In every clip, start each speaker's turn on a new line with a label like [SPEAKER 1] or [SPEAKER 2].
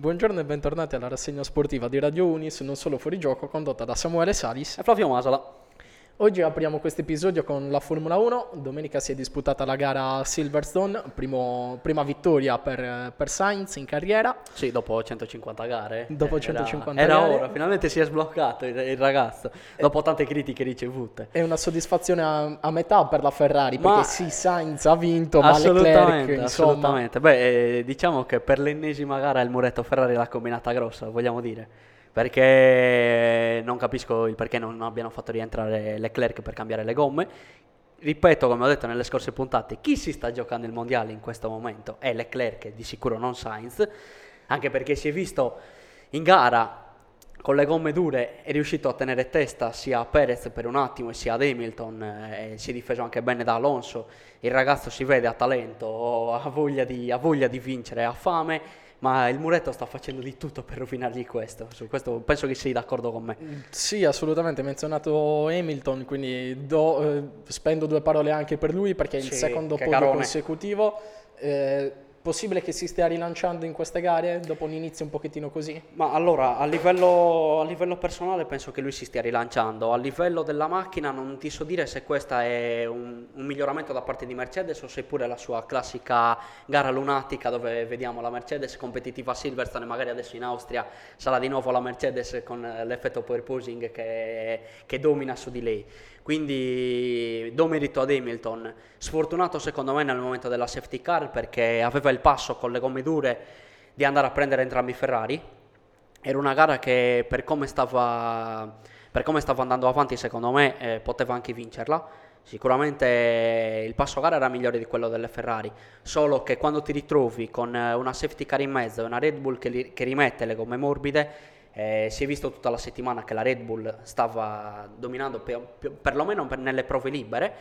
[SPEAKER 1] Buongiorno e bentornati alla rassegna sportiva di Radio Unis, non solo fuori gioco, condotta da Samuele Salis.
[SPEAKER 2] E Flavio Masola.
[SPEAKER 1] Oggi apriamo questo episodio con la Formula 1. Domenica si è disputata la gara a Silverstone, primo- prima vittoria per, per Sainz in carriera.
[SPEAKER 2] Sì, dopo 150 gare.
[SPEAKER 1] Dopo
[SPEAKER 2] Era-
[SPEAKER 1] 150
[SPEAKER 2] era,
[SPEAKER 1] gare.
[SPEAKER 2] ora, finalmente si è sbloccato il, il ragazzo, dopo tante critiche ricevute.
[SPEAKER 1] È una soddisfazione a, a metà per la Ferrari,
[SPEAKER 2] Ma-
[SPEAKER 1] perché sì, Sainz ha vinto, ma Leclerc, insomma,
[SPEAKER 2] assolutamente. Beh, eh, diciamo che per l'ennesima gara il muretto Ferrari l'ha combinata grossa, vogliamo dire. Perché non capisco il perché non abbiano fatto rientrare Leclerc per cambiare le gomme. Ripeto, come ho detto nelle scorse puntate, chi si sta giocando il mondiale in questo momento è Leclerc, di sicuro non Sainz, anche perché si è visto in gara con le gomme dure è riuscito a tenere testa sia a Perez per un attimo e sia ad Hamilton, eh, si è difeso anche bene da Alonso. Il ragazzo si vede ha talento, ha voglia di, ha voglia di vincere, ha fame, ma il muretto sta facendo di tutto per rovinargli questo. Su questo penso che sei d'accordo con me.
[SPEAKER 1] Sì, assolutamente, menzionato Hamilton, quindi do- eh, spendo due parole anche per lui perché è il
[SPEAKER 2] Sì,
[SPEAKER 1] secondo podio
[SPEAKER 2] carone.
[SPEAKER 1] consecutivo. Eh, possibile che si stia rilanciando in queste gare dopo un inizio un pochettino così?
[SPEAKER 2] Ma allora, a livello, a livello personale penso che lui si stia rilanciando. A livello della macchina non ti so dire se questo è un, un miglioramento da parte di Mercedes o se pure la sua classica gara lunatica dove vediamo la Mercedes competitiva a Silverstone e magari adesso in Austria sarà di nuovo la Mercedes con l'effetto purposing che, che domina su di lei. Quindi do merito ad Hamilton, sfortunato secondo me nel momento della safety car perché aveva il passo con le gomme dure di andare a prendere entrambi i Ferrari. Era una gara che per come stava, per come stava andando avanti secondo me eh, poteva anche vincerla. Sicuramente eh, il passo gara era migliore di quello delle Ferrari, solo che quando ti ritrovi con eh, una safety car in mezzo e una Red Bull che, li- che rimette le gomme morbide, eh, si è visto tutta la settimana che la Red Bull stava dominando per, per- perlomeno per- nelle prove libere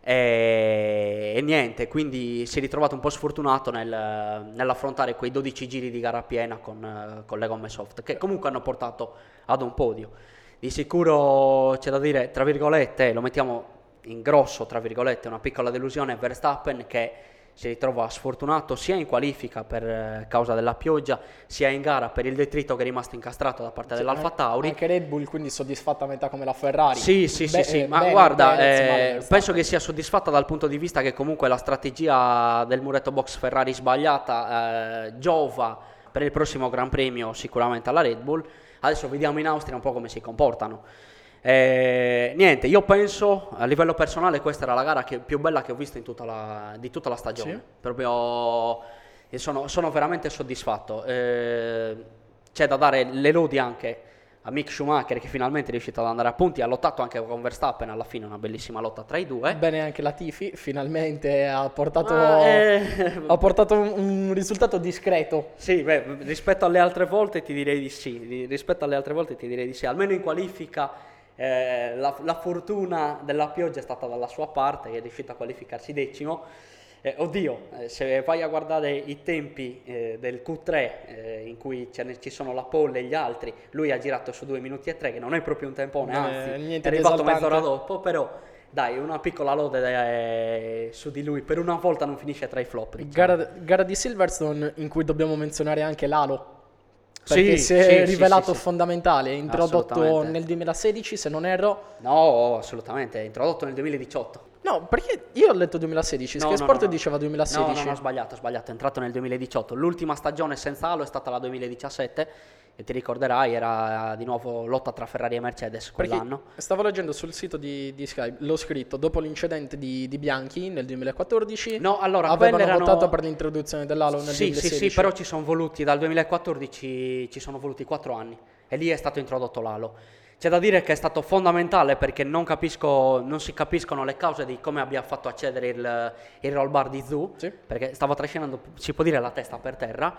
[SPEAKER 2] e, e niente, quindi si è ritrovato un po' sfortunato nel- nell'affrontare quei 12 giri di gara piena con, eh, con le gomme soft, che comunque hanno portato ad un podio. Di sicuro c'è da dire, tra virgolette, lo mettiamo in grosso, tra virgolette, una piccola delusione, Verstappen che si ritrova sfortunato sia in qualifica per eh, causa della pioggia, sia in gara per il detrito che è rimasto incastrato da parte dell'Alfa Tauri.
[SPEAKER 1] Anche Red Bull quindi soddisfatta a metà come la Ferrari.
[SPEAKER 2] Sì, sì, sì,
[SPEAKER 1] Be-
[SPEAKER 2] sì,
[SPEAKER 1] eh,
[SPEAKER 2] ma
[SPEAKER 1] bene
[SPEAKER 2] guarda,
[SPEAKER 1] Perez,
[SPEAKER 2] eh,
[SPEAKER 1] Verstappen.
[SPEAKER 2] penso che sia soddisfatta dal punto di vista che comunque la strategia del muretto box Ferrari sbagliata eh, giova per il prossimo Gran Premio sicuramente alla Red Bull. Adesso vediamo in Austria un po' come si comportano. Eh, niente, io penso a livello personale questa era la gara che- più bella che ho visto tutta la, di tutta la stagione.
[SPEAKER 1] Sì?
[SPEAKER 2] Proprio e sono, sono veramente soddisfatto. Eh, c'è da dare le lodi anche a Mick Schumacher che finalmente è riuscito ad andare a punti, ha lottato anche con Verstappen, alla fine una bellissima lotta tra i due.
[SPEAKER 1] Bene anche la Tifi, finalmente ha portato,
[SPEAKER 2] Ma, eh,
[SPEAKER 1] ha portato un, un risultato discreto.
[SPEAKER 2] Sì, beh, rispetto alle altre volte ti direi di sì, Ri- rispetto alle altre volte ti direi di sì, almeno in qualifica eh, la, la fortuna della pioggia è stata dalla sua parte, è riuscito a qualificarsi decimo. Eh, oddio, eh, se vai a guardare i tempi eh, del Q3 eh, in cui ci sono la pole e gli altri, lui ha girato su 2 minuti e 3 che non è proprio un tempone,
[SPEAKER 1] Eh,
[SPEAKER 2] anzi
[SPEAKER 1] niente
[SPEAKER 2] è arrivato mezz'ora dopo, però dai, una piccola lode eh, su di lui, per una volta non finisce tra i flop. diciamo.
[SPEAKER 1] Gara, gara di Silverstone in cui dobbiamo menzionare anche l'Alo. Perché
[SPEAKER 2] Sì,
[SPEAKER 1] si è
[SPEAKER 2] sì,
[SPEAKER 1] rivelato
[SPEAKER 2] sì, sì.
[SPEAKER 1] fondamentale, introdotto
[SPEAKER 2] Assolutamente.
[SPEAKER 1] nel 2016 se non erro.
[SPEAKER 2] No, assolutamente, è introdotto nel 2018.
[SPEAKER 1] No, perché io ho letto 2016,
[SPEAKER 2] No,
[SPEAKER 1] Sky
[SPEAKER 2] no,
[SPEAKER 1] Sport
[SPEAKER 2] no,
[SPEAKER 1] diceva
[SPEAKER 2] No,
[SPEAKER 1] 2016.
[SPEAKER 2] no, no, ho sbagliato, ho sbagliato, è entrato nel 2018. L'ultima stagione senza Halo è stata la 2017 e ti ricorderai era di nuovo lotta tra Ferrari e Mercedes
[SPEAKER 1] Perché
[SPEAKER 2] quell'anno.
[SPEAKER 1] stavo leggendo sul sito di, di Sky, l'ho scritto, dopo l'incidente di, di Bianchi nel 2014,
[SPEAKER 2] No, allora,
[SPEAKER 1] avevano
[SPEAKER 2] erano-
[SPEAKER 1] votato per l'introduzione dell'Halo nel
[SPEAKER 2] Sì,
[SPEAKER 1] 2016.
[SPEAKER 2] sì, sì, però ci sono voluti dal 2014 ci sono voluti 4 anni e lì è stato introdotto l'Halo. C'è da dire che è stato fondamentale perché non, capisco, non si capiscono le cause di come abbia fatto accedere il, il roll bar di Zu,
[SPEAKER 1] Sì.
[SPEAKER 2] perché stava trascinando, si può dire, la testa per terra.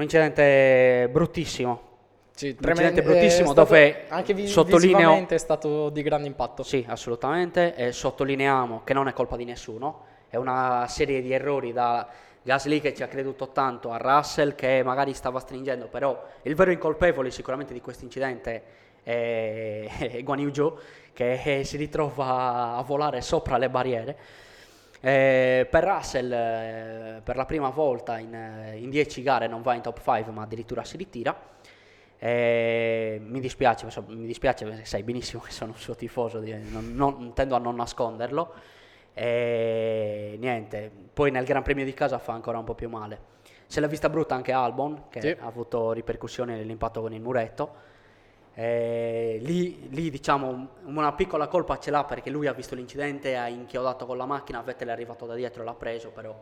[SPEAKER 2] Un incidente bruttissimo.
[SPEAKER 1] Sì,
[SPEAKER 2] Un incidente
[SPEAKER 1] è
[SPEAKER 2] bruttissimo dove
[SPEAKER 1] anche vi-
[SPEAKER 2] sottolineo-
[SPEAKER 1] è stato di grande impatto.
[SPEAKER 2] Sì, assolutamente. E sottolineiamo che non è colpa di nessuno, è una serie di errori da Gasly che ci ha creduto tanto, a Russell che magari stava stringendo, però il vero incolpevole sicuramente di questo incidente è, Guan Yu Zhou che eh, si ritrova a volare sopra le barriere. Eh, per Russell, eh, per la prima volta in, eh, in 10 gare non va in top 5, ma addirittura si ritira. Eh, mi dispiace, mi dispiace perché sai benissimo che sono un suo tifoso, non, non, tendo a non nasconderlo. Niente, poi nel Gran Premio di casa fa ancora un po' più male. Se l'ha vista brutta anche Albon, che sì. ha avuto ripercussioni nell'impatto con il muretto. Eh, lì, lì, diciamo una piccola colpa ce l'ha perché lui ha visto l'incidente, ha inchiodato con la macchina, Vettel è arrivato da dietro e l'ha preso, però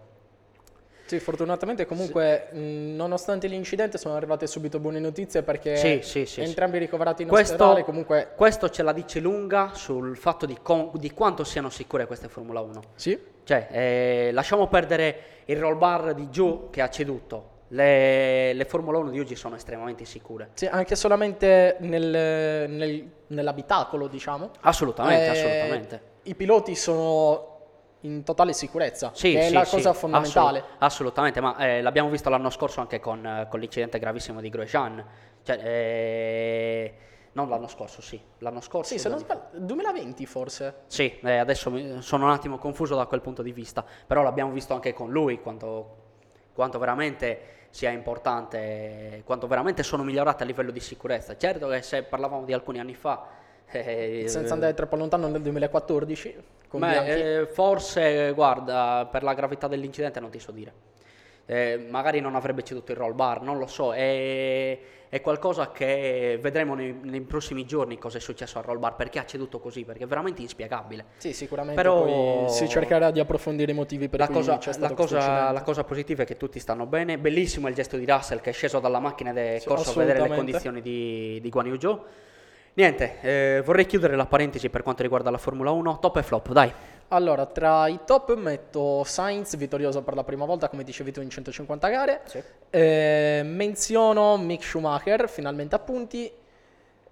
[SPEAKER 1] sì, fortunatamente comunque sì. mh, nonostante l'incidente sono arrivate subito buone notizie perché
[SPEAKER 2] sì, sì,
[SPEAKER 1] entrambi ricoverati in
[SPEAKER 2] questo,
[SPEAKER 1] ospedale comunque...
[SPEAKER 2] Questo ce la dice lunga sul fatto di, con, di quanto siano sicure queste Formula 1.
[SPEAKER 1] Sì.
[SPEAKER 2] Cioè, eh, lasciamo perdere il roll bar di Joe che ha ceduto. Le, le, Formula 1 di oggi sono estremamente sicure.
[SPEAKER 1] Sì, anche solamente nel, nel, nell'abitacolo, diciamo.
[SPEAKER 2] Assolutamente, eh, assolutamente.
[SPEAKER 1] I piloti sono in totale sicurezza,
[SPEAKER 2] sì,
[SPEAKER 1] che
[SPEAKER 2] sì,
[SPEAKER 1] è la cosa sì, fondamentale.
[SPEAKER 2] Assolut- assolutamente, ma eh, l'abbiamo visto l'anno scorso anche con, eh, con l'incidente gravissimo di Grosjean. Cioè, eh, non l'anno scorso, sì, l'anno scorso.
[SPEAKER 1] Sì, se non sbaglio, 2020 forse.
[SPEAKER 2] Sì, eh, adesso mi, sono un attimo confuso da quel punto di vista, però l'abbiamo visto anche con lui, quanto, quanto veramente sia importante, quanto veramente sono migliorate a livello di sicurezza. Certo che se parlavamo di alcuni anni fa
[SPEAKER 1] eh, Senza andare troppo lontano nel 2014.
[SPEAKER 2] Beh, eh, forse, guarda, per la gravità dell'incidente non ti so dire. Eh, magari non avrebbe ceduto il roll bar, non lo so. È, è qualcosa che vedremo nei, nei, prossimi giorni cosa è successo al roll bar, perché ha ceduto così, perché è veramente inspiegabile.
[SPEAKER 1] Sì, sicuramente Però si cercherà di approfondire i motivi per
[SPEAKER 2] la
[SPEAKER 1] cui
[SPEAKER 2] cosa,
[SPEAKER 1] c'è
[SPEAKER 2] la cosa, la cosa positiva è che tutti stanno bene. Bellissimo il gesto di Russell che è sceso dalla macchina ed è sì, corso a vedere le condizioni di, di Guan Yu Zhou Niente, eh, vorrei chiudere la parentesi per quanto riguarda la Formula 1, top e flop, dai.
[SPEAKER 1] Allora, tra i top metto Sainz, vittorioso per la prima volta, come dicevi tu, in 150 gare.
[SPEAKER 2] Sì.
[SPEAKER 1] Eh, menziono Mick Schumacher, finalmente a punti.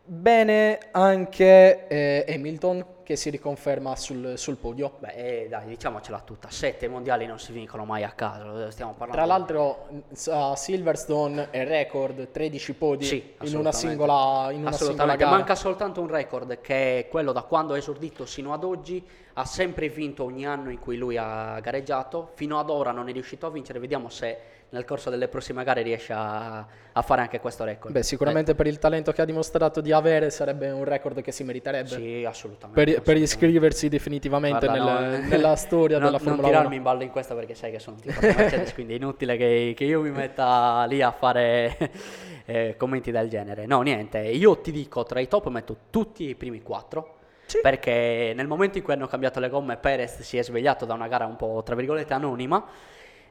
[SPEAKER 1] Bene anche eh, Hamilton, che si riconferma sul, sul podio.
[SPEAKER 2] Beh, eh, dai, diciamocela tutta, sette mondiali non si vincono mai a caso, stiamo parlando...
[SPEAKER 1] Tra l'altro a Silverstone è record 13 podi
[SPEAKER 2] sì,
[SPEAKER 1] in una singola, in una singola gara.
[SPEAKER 2] Manca soltanto un record che è quello da quando è esordito sino ad oggi, ha sempre vinto ogni anno in cui lui ha gareggiato, fino ad ora non è riuscito a vincere, vediamo se nel corso delle prossime gare riesce a, a fare anche questo record.
[SPEAKER 1] Beh, sicuramente eh. per il talento che ha dimostrato di avere sarebbe un record che si meriterebbe.
[SPEAKER 2] Sì, assolutamente.
[SPEAKER 1] Per,
[SPEAKER 2] assolutamente.
[SPEAKER 1] per iscriversi definitivamente Guarda, nel, no, nella storia
[SPEAKER 2] non,
[SPEAKER 1] della Formula 1.
[SPEAKER 2] Non tirarmi in ballo in questa perché sai che sono un tipo di Mercedes, quindi è inutile che, che, io mi metta lì a fare eh, commenti del genere. No, niente, io ti dico, tra i top metto tutti i primi quattro. Sì. Perché nel momento in cui hanno cambiato le gomme, Perez si è svegliato da una gara un po' tra virgolette anonima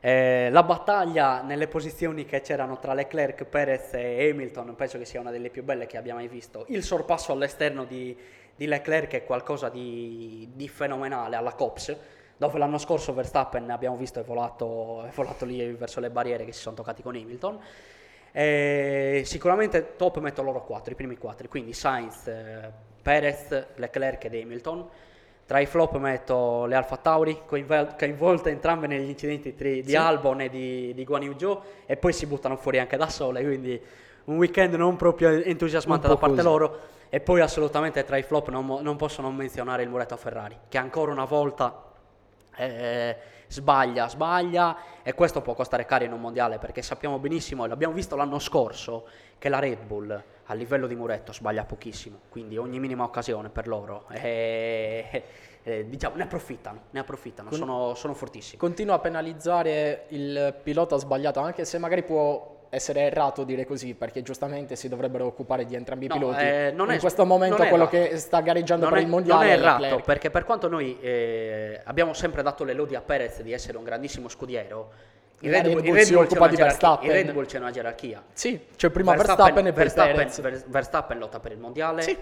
[SPEAKER 2] eh, la battaglia nelle posizioni che c'erano tra Leclerc, Perez e Hamilton penso che sia una delle più belle che abbiamo mai visto. Il sorpasso all'esterno di, di Leclerc è qualcosa di, di, fenomenale alla Cops, dove l'anno scorso Verstappen abbiamo visto è volato, è volato lì verso le barriere che si sono toccati con Hamilton. Eh, sicuramente top metto loro quattro, i primi quattro, quindi Sainz, eh, Perez, Leclerc ed Hamilton. Tra i flop metto le Alfa Tauri, coinvolte entrambe negli incidenti di sì. Albon e di, di Guan Yu Zhou, e poi si buttano fuori anche da sole, quindi un weekend non proprio entusiasmante da parte così. loro. E poi assolutamente tra i flop non, non posso non menzionare il muretto Ferrari, che ancora una volta eh, sbaglia, sbaglia, e questo può costare caro in un mondiale, perché sappiamo benissimo, e l'abbiamo visto l'anno scorso, che la Red Bull a livello di muretto sbaglia pochissimo, quindi ogni minima occasione per loro eh, eh, diciamo, ne approfittano, ne approfittano Con, sono, sono, fortissimi.
[SPEAKER 1] Continua a penalizzare il pilota sbagliato, anche se magari può essere errato dire così, perché giustamente si dovrebbero occupare di entrambi i
[SPEAKER 2] no,
[SPEAKER 1] piloti.
[SPEAKER 2] Eh,
[SPEAKER 1] In
[SPEAKER 2] è,
[SPEAKER 1] questo momento quello che sta gareggiando
[SPEAKER 2] non
[SPEAKER 1] per
[SPEAKER 2] è,
[SPEAKER 1] il mondiale
[SPEAKER 2] non è errato, perché per quanto noi eh, abbiamo sempre dato le lodi a Perez di essere un grandissimo scudiero,
[SPEAKER 1] il Red, Bull, Red Bull, si occupa di Verstappen.
[SPEAKER 2] Il Red Bull c'è una gerarchia.
[SPEAKER 1] Sì, c'è prima Verstappen, Verstappen e
[SPEAKER 2] Verstappen, Verstappen lotta per il mondiale.
[SPEAKER 1] Sì.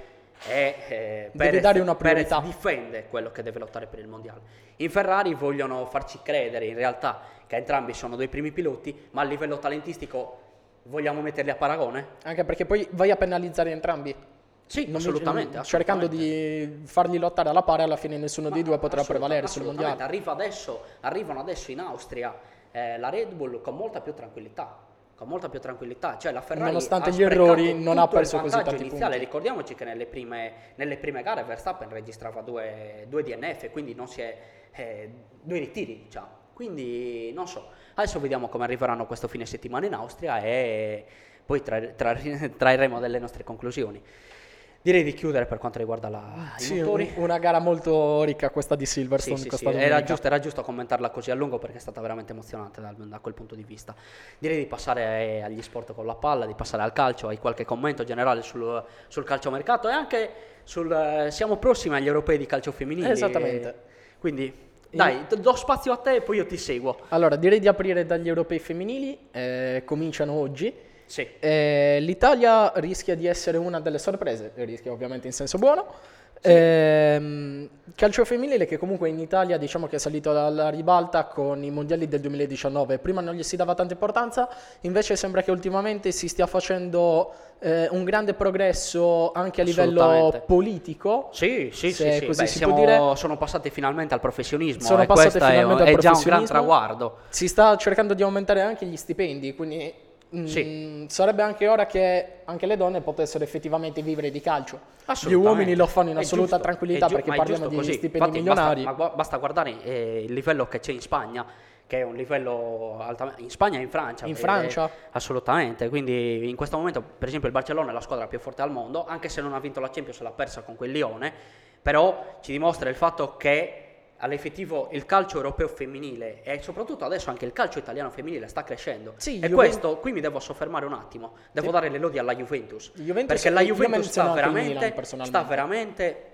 [SPEAKER 2] E eh,
[SPEAKER 1] Perez, dare una
[SPEAKER 2] priorità. Perez difende quello che deve lottare per il mondiale. In Ferrari vogliono farci credere in realtà che entrambi sono dei primi piloti, ma a livello talentistico vogliamo metterli a paragone?
[SPEAKER 1] Anche perché poi vai a penalizzare entrambi.
[SPEAKER 2] Sì, assolutamente, assolutamente,
[SPEAKER 1] Cercando di farli lottare alla pari, alla fine nessuno Ma dei due potrà prevalere sul mondiale.
[SPEAKER 2] Arriva adesso, arrivano adesso in Austria eh, la Red Bull con molta più tranquillità. con molta più tranquillità. Cioè la Ferrari
[SPEAKER 1] Nonostante gli errori, non ha perso così tanti
[SPEAKER 2] iniziale.
[SPEAKER 1] punti.
[SPEAKER 2] Ricordiamoci che nelle prime, nelle prime gare Verstappen registrava due, due DNF, quindi non si è eh, due ritiri, diciamo. Quindi non so. Adesso vediamo come arriveranno questo fine settimana in Austria e poi tra- tra- traeremo delle nostre conclusioni. Direi di chiudere per quanto riguarda la, i
[SPEAKER 1] Sì,
[SPEAKER 2] motori.
[SPEAKER 1] un- una gara molto ricca questa di
[SPEAKER 2] Sì,
[SPEAKER 1] Silverstone
[SPEAKER 2] sì, sì,
[SPEAKER 1] questa
[SPEAKER 2] era, giusto, era giusto commentarla così a lungo perché è stata veramente emozionante da, da quel punto di vista. Direi di passare agli sport con la palla, di passare al calcio, hai qualche commento generale sul, sul calciomercato e anche sul... eh, siamo prossimi agli europei di calcio femminile.
[SPEAKER 1] Esattamente.
[SPEAKER 2] Quindi dai, t- do spazio a te e poi io ti seguo.
[SPEAKER 1] Allora, direi di aprire dagli europei femminili, eh, cominciano oggi.
[SPEAKER 2] Sì.
[SPEAKER 1] Eh, L'Italia rischia di essere una delle sorprese, rischia ovviamente in senso buono. Ehm, calcio femminile che comunque in Italia diciamo che è salito alla ribalta con i mondiali del 2019, prima non gli si dava tanta importanza, invece sembra che ultimamente si stia facendo eh, un grande progresso anche a livello politico.
[SPEAKER 2] Sì, sì, sì, sì.
[SPEAKER 1] così
[SPEAKER 2] Beh,
[SPEAKER 1] si
[SPEAKER 2] siamo-
[SPEAKER 1] può dire.
[SPEAKER 2] sono passati finalmente al professionismo
[SPEAKER 1] Sono passate
[SPEAKER 2] questo è,
[SPEAKER 1] finalmente al
[SPEAKER 2] è già un gran traguardo.
[SPEAKER 1] Si sta cercando di aumentare anche gli stipendi, quindi mm,
[SPEAKER 2] Sì.
[SPEAKER 1] sarebbe anche ora che anche le donne potessero effettivamente vivere di calcio. Gli uomini lo fanno in assoluta
[SPEAKER 2] giusto,
[SPEAKER 1] tranquillità
[SPEAKER 2] giu-
[SPEAKER 1] perché parliamo di
[SPEAKER 2] così.
[SPEAKER 1] stipendi
[SPEAKER 2] Infatti
[SPEAKER 1] milionari.
[SPEAKER 2] Basta, basta guardare eh, il livello che c'è in Spagna, che è un livello altamente... In Spagna e in Francia.
[SPEAKER 1] In Francia?
[SPEAKER 2] assolutamente. Quindi in questo momento, per esempio, il Barcellona è la squadra più forte al mondo, anche se non ha vinto la Champions, l'ha persa con quel Lione, però ci dimostra il fatto che all'effettivo il calcio europeo femminile e soprattutto adesso anche il calcio italiano femminile sta crescendo.
[SPEAKER 1] Sì,
[SPEAKER 2] e
[SPEAKER 1] Juven-
[SPEAKER 2] questo, qui mi devo soffermare un attimo, devo
[SPEAKER 1] Sì.
[SPEAKER 2] dare le lodi alla Juventus.
[SPEAKER 1] Juventus-
[SPEAKER 2] perché la Juventus sta veramente, sta veramente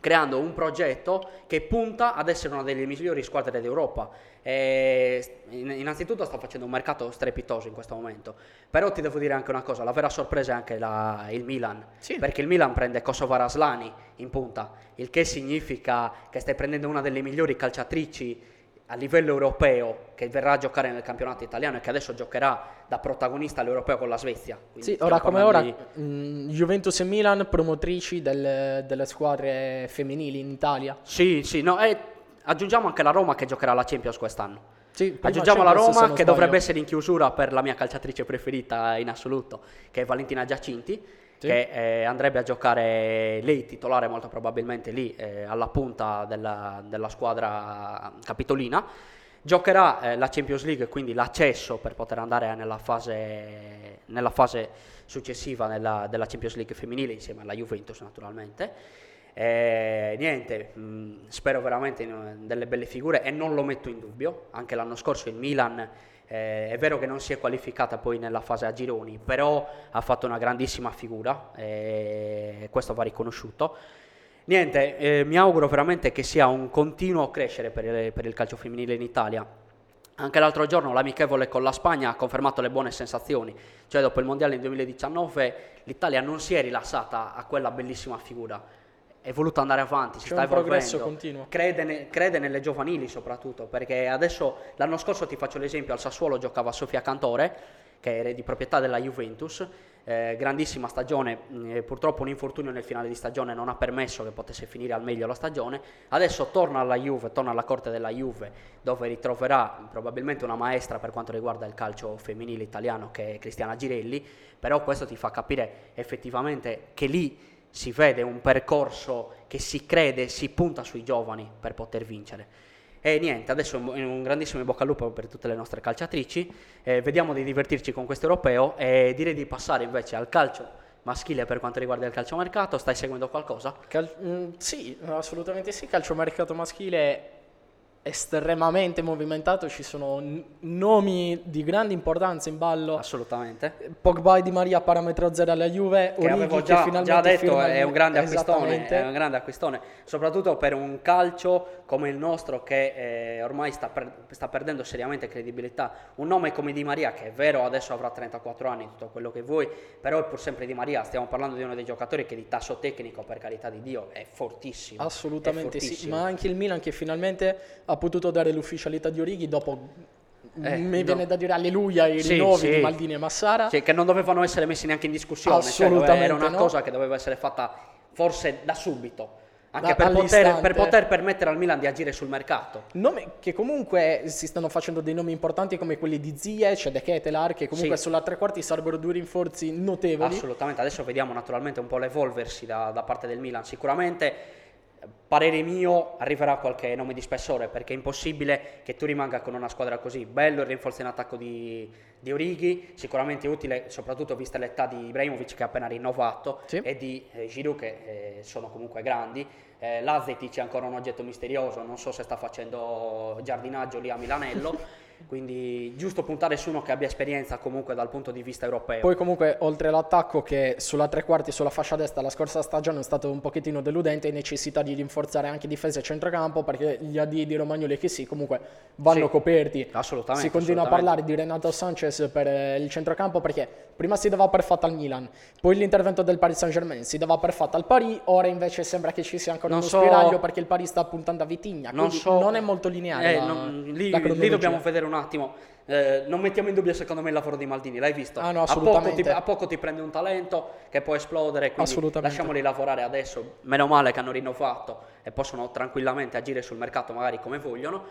[SPEAKER 2] creando un progetto che punta ad essere una delle migliori squadre d'Europa. E in- innanzitutto sta facendo un mercato strepitoso in questo momento. Però ti devo dire anche una cosa, la vera sorpresa è anche la- il Milan.
[SPEAKER 1] Sì.
[SPEAKER 2] Perché il Milan prende Kosova Raslani in punta, il che significa che stai prendendo una delle migliori calciatrici a livello europeo che verrà a giocare nel campionato italiano e che adesso giocherà da protagonista all'europeo con la Svezia.
[SPEAKER 1] Sì, ora come ora,
[SPEAKER 2] di-
[SPEAKER 1] mh, Juventus e Milan promotrici del- delle squadre femminili in Italia.
[SPEAKER 2] Sì, sì, no, e aggiungiamo anche la Roma che giocherà la Champions quest'anno.
[SPEAKER 1] Sì,
[SPEAKER 2] Aggiungiamo la Roma che dovrebbe essere in chiusura per la mia calciatrice preferita in assoluto, che è Valentina Giacinti,
[SPEAKER 1] Sì.
[SPEAKER 2] che eh, andrebbe a giocare lei titolare molto probabilmente lì eh, alla punta della, della squadra capitolina. Giocherà eh, la Champions League, quindi l'accesso per poter andare nella fase, nella fase successiva nella- della Champions League femminile insieme alla Juventus naturalmente. Eh, niente, mh, spero veramente in delle belle figure e non lo metto in dubbio. Anche l'anno scorso il Milan eh, è vero che non si è qualificata poi nella fase a gironi, però ha fatto una grandissima figura e questo va riconosciuto. Niente, eh, mi auguro veramente che sia un continuo crescere per il, per il calcio femminile in Italia. Anche l'altro giorno l'amichevole con la Spagna ha confermato le buone sensazioni, cioè dopo il Mondiale del 2019 l'Italia non si è rilassata a quella bellissima figura, è voluta andare avanti, si
[SPEAKER 1] C'è
[SPEAKER 2] sta
[SPEAKER 1] un progresso continuo.
[SPEAKER 2] crede, ne- crede nelle giovanili soprattutto, perché adesso l'anno scorso ti faccio l'esempio, al Sassuolo giocava Sofia Cantore, che era di proprietà della Juventus, eh, grandissima stagione, eh, purtroppo un infortunio nel finale di stagione non ha permesso che potesse finire al meglio la stagione, adesso torna alla Juve, torna alla corte della Juve, dove ritroverà probabilmente una maestra per quanto riguarda il calcio femminile italiano che è Cristiana Girelli, però questo ti fa capire effettivamente che lì si vede un percorso che si crede, si punta sui giovani per poter vincere. E niente, adesso un grandissimo in bocca al lupo per tutte le nostre calciatrici, eh, vediamo di divertirci con questo europeo e direi di passare invece al calcio maschile per quanto riguarda il calciomercato, stai seguendo qualcosa?
[SPEAKER 1] Cal- mm, sì, assolutamente sì. Calciomercato maschile estremamente movimentato, ci sono n- nomi di grande importanza in ballo.
[SPEAKER 2] Assolutamente.
[SPEAKER 1] Pogba e Di Maria parametro zero alla Juve,
[SPEAKER 2] Che
[SPEAKER 1] Origi
[SPEAKER 2] avevo
[SPEAKER 1] che
[SPEAKER 2] già,
[SPEAKER 1] finalmente
[SPEAKER 2] già detto è un grande acquistone, è un grande acquistone, soprattutto per un calcio come il nostro che eh, ormai sta, per- sta perdendo seriamente credibilità. Un nome come Di Maria, che è vero adesso avrà 34 anni, tutto quello che vuoi, però è pur sempre Di Maria, stiamo parlando di uno dei giocatori che di tasso tecnico, per carità di Dio, è fortissimo.
[SPEAKER 1] Assolutamente
[SPEAKER 2] è
[SPEAKER 1] sì,
[SPEAKER 2] fortissimo.
[SPEAKER 1] ma anche il Milan che finalmente ha potuto dare l'ufficialità di Orighi dopo,
[SPEAKER 2] Eh,
[SPEAKER 1] mi
[SPEAKER 2] no.
[SPEAKER 1] viene da dire alleluia, ai
[SPEAKER 2] Sì,
[SPEAKER 1] rinnovi
[SPEAKER 2] sì.
[SPEAKER 1] di Maldini e Massara.
[SPEAKER 2] Cioè, che non dovevano essere messi neanche in discussione, cioè,
[SPEAKER 1] Assolutamente
[SPEAKER 2] era una
[SPEAKER 1] no.
[SPEAKER 2] cosa che doveva essere fatta forse da subito. anche per poter, per poter, permettere al Milan di agire sul mercato.
[SPEAKER 1] Nome che comunque si stanno facendo dei nomi importanti come quelli di Ziyech, De Ketelar, che comunque sì. sulla tre quarti sarebbero due rinforzi notevoli.
[SPEAKER 2] Assolutamente, adesso vediamo naturalmente un po' l'evolversi da, da parte del Milan. Sicuramente parere mio, arriverà qualche nome di spessore perché è impossibile che tu rimanga con una squadra così. Bello il rinforzo in attacco di, di Orighi, sicuramente utile, soprattutto vista l'età di Ibrahimovic che ha appena rinnovato sì. e di eh, Giroud che eh, sono comunque grandi. Eh, L'Azetic è ancora un oggetto misterioso, non so se sta facendo giardinaggio lì a Milanello. quindi giusto puntare su uno che abbia esperienza comunque dal punto di vista europeo.
[SPEAKER 1] Poi comunque oltre all'attacco che sulla tre quarti sulla fascia destra la scorsa stagione è stato un pochettino deludente, necessità di rinforzare anche difesa e centrocampo perché gli AD di Romagnoli che sì comunque vanno sì, coperti.
[SPEAKER 2] Assolutamente.
[SPEAKER 1] Si continua
[SPEAKER 2] assolutamente.
[SPEAKER 1] a parlare di Renato Sanchez per eh, il centrocampo perché prima si dava per fatta al Milan, poi l'intervento del Paris Saint Germain si dava per fatta al Paris, ora invece sembra che ci sia ancora non uno so... spiraglio perché il Paris sta puntando a Vitigna, non, so... non è molto lineare.
[SPEAKER 2] Eh, la, non, lì, lì dobbiamo vedere un attimo. Eh, non mettiamo in dubbio secondo me il lavoro di Maldini, l'hai visto?
[SPEAKER 1] Ah, no,
[SPEAKER 2] a, poco ti, a, poco ti, prende un talento che può esplodere, quindi lasciamoli lavorare adesso, meno male che hanno rinnovato e possono tranquillamente agire sul mercato magari come vogliono.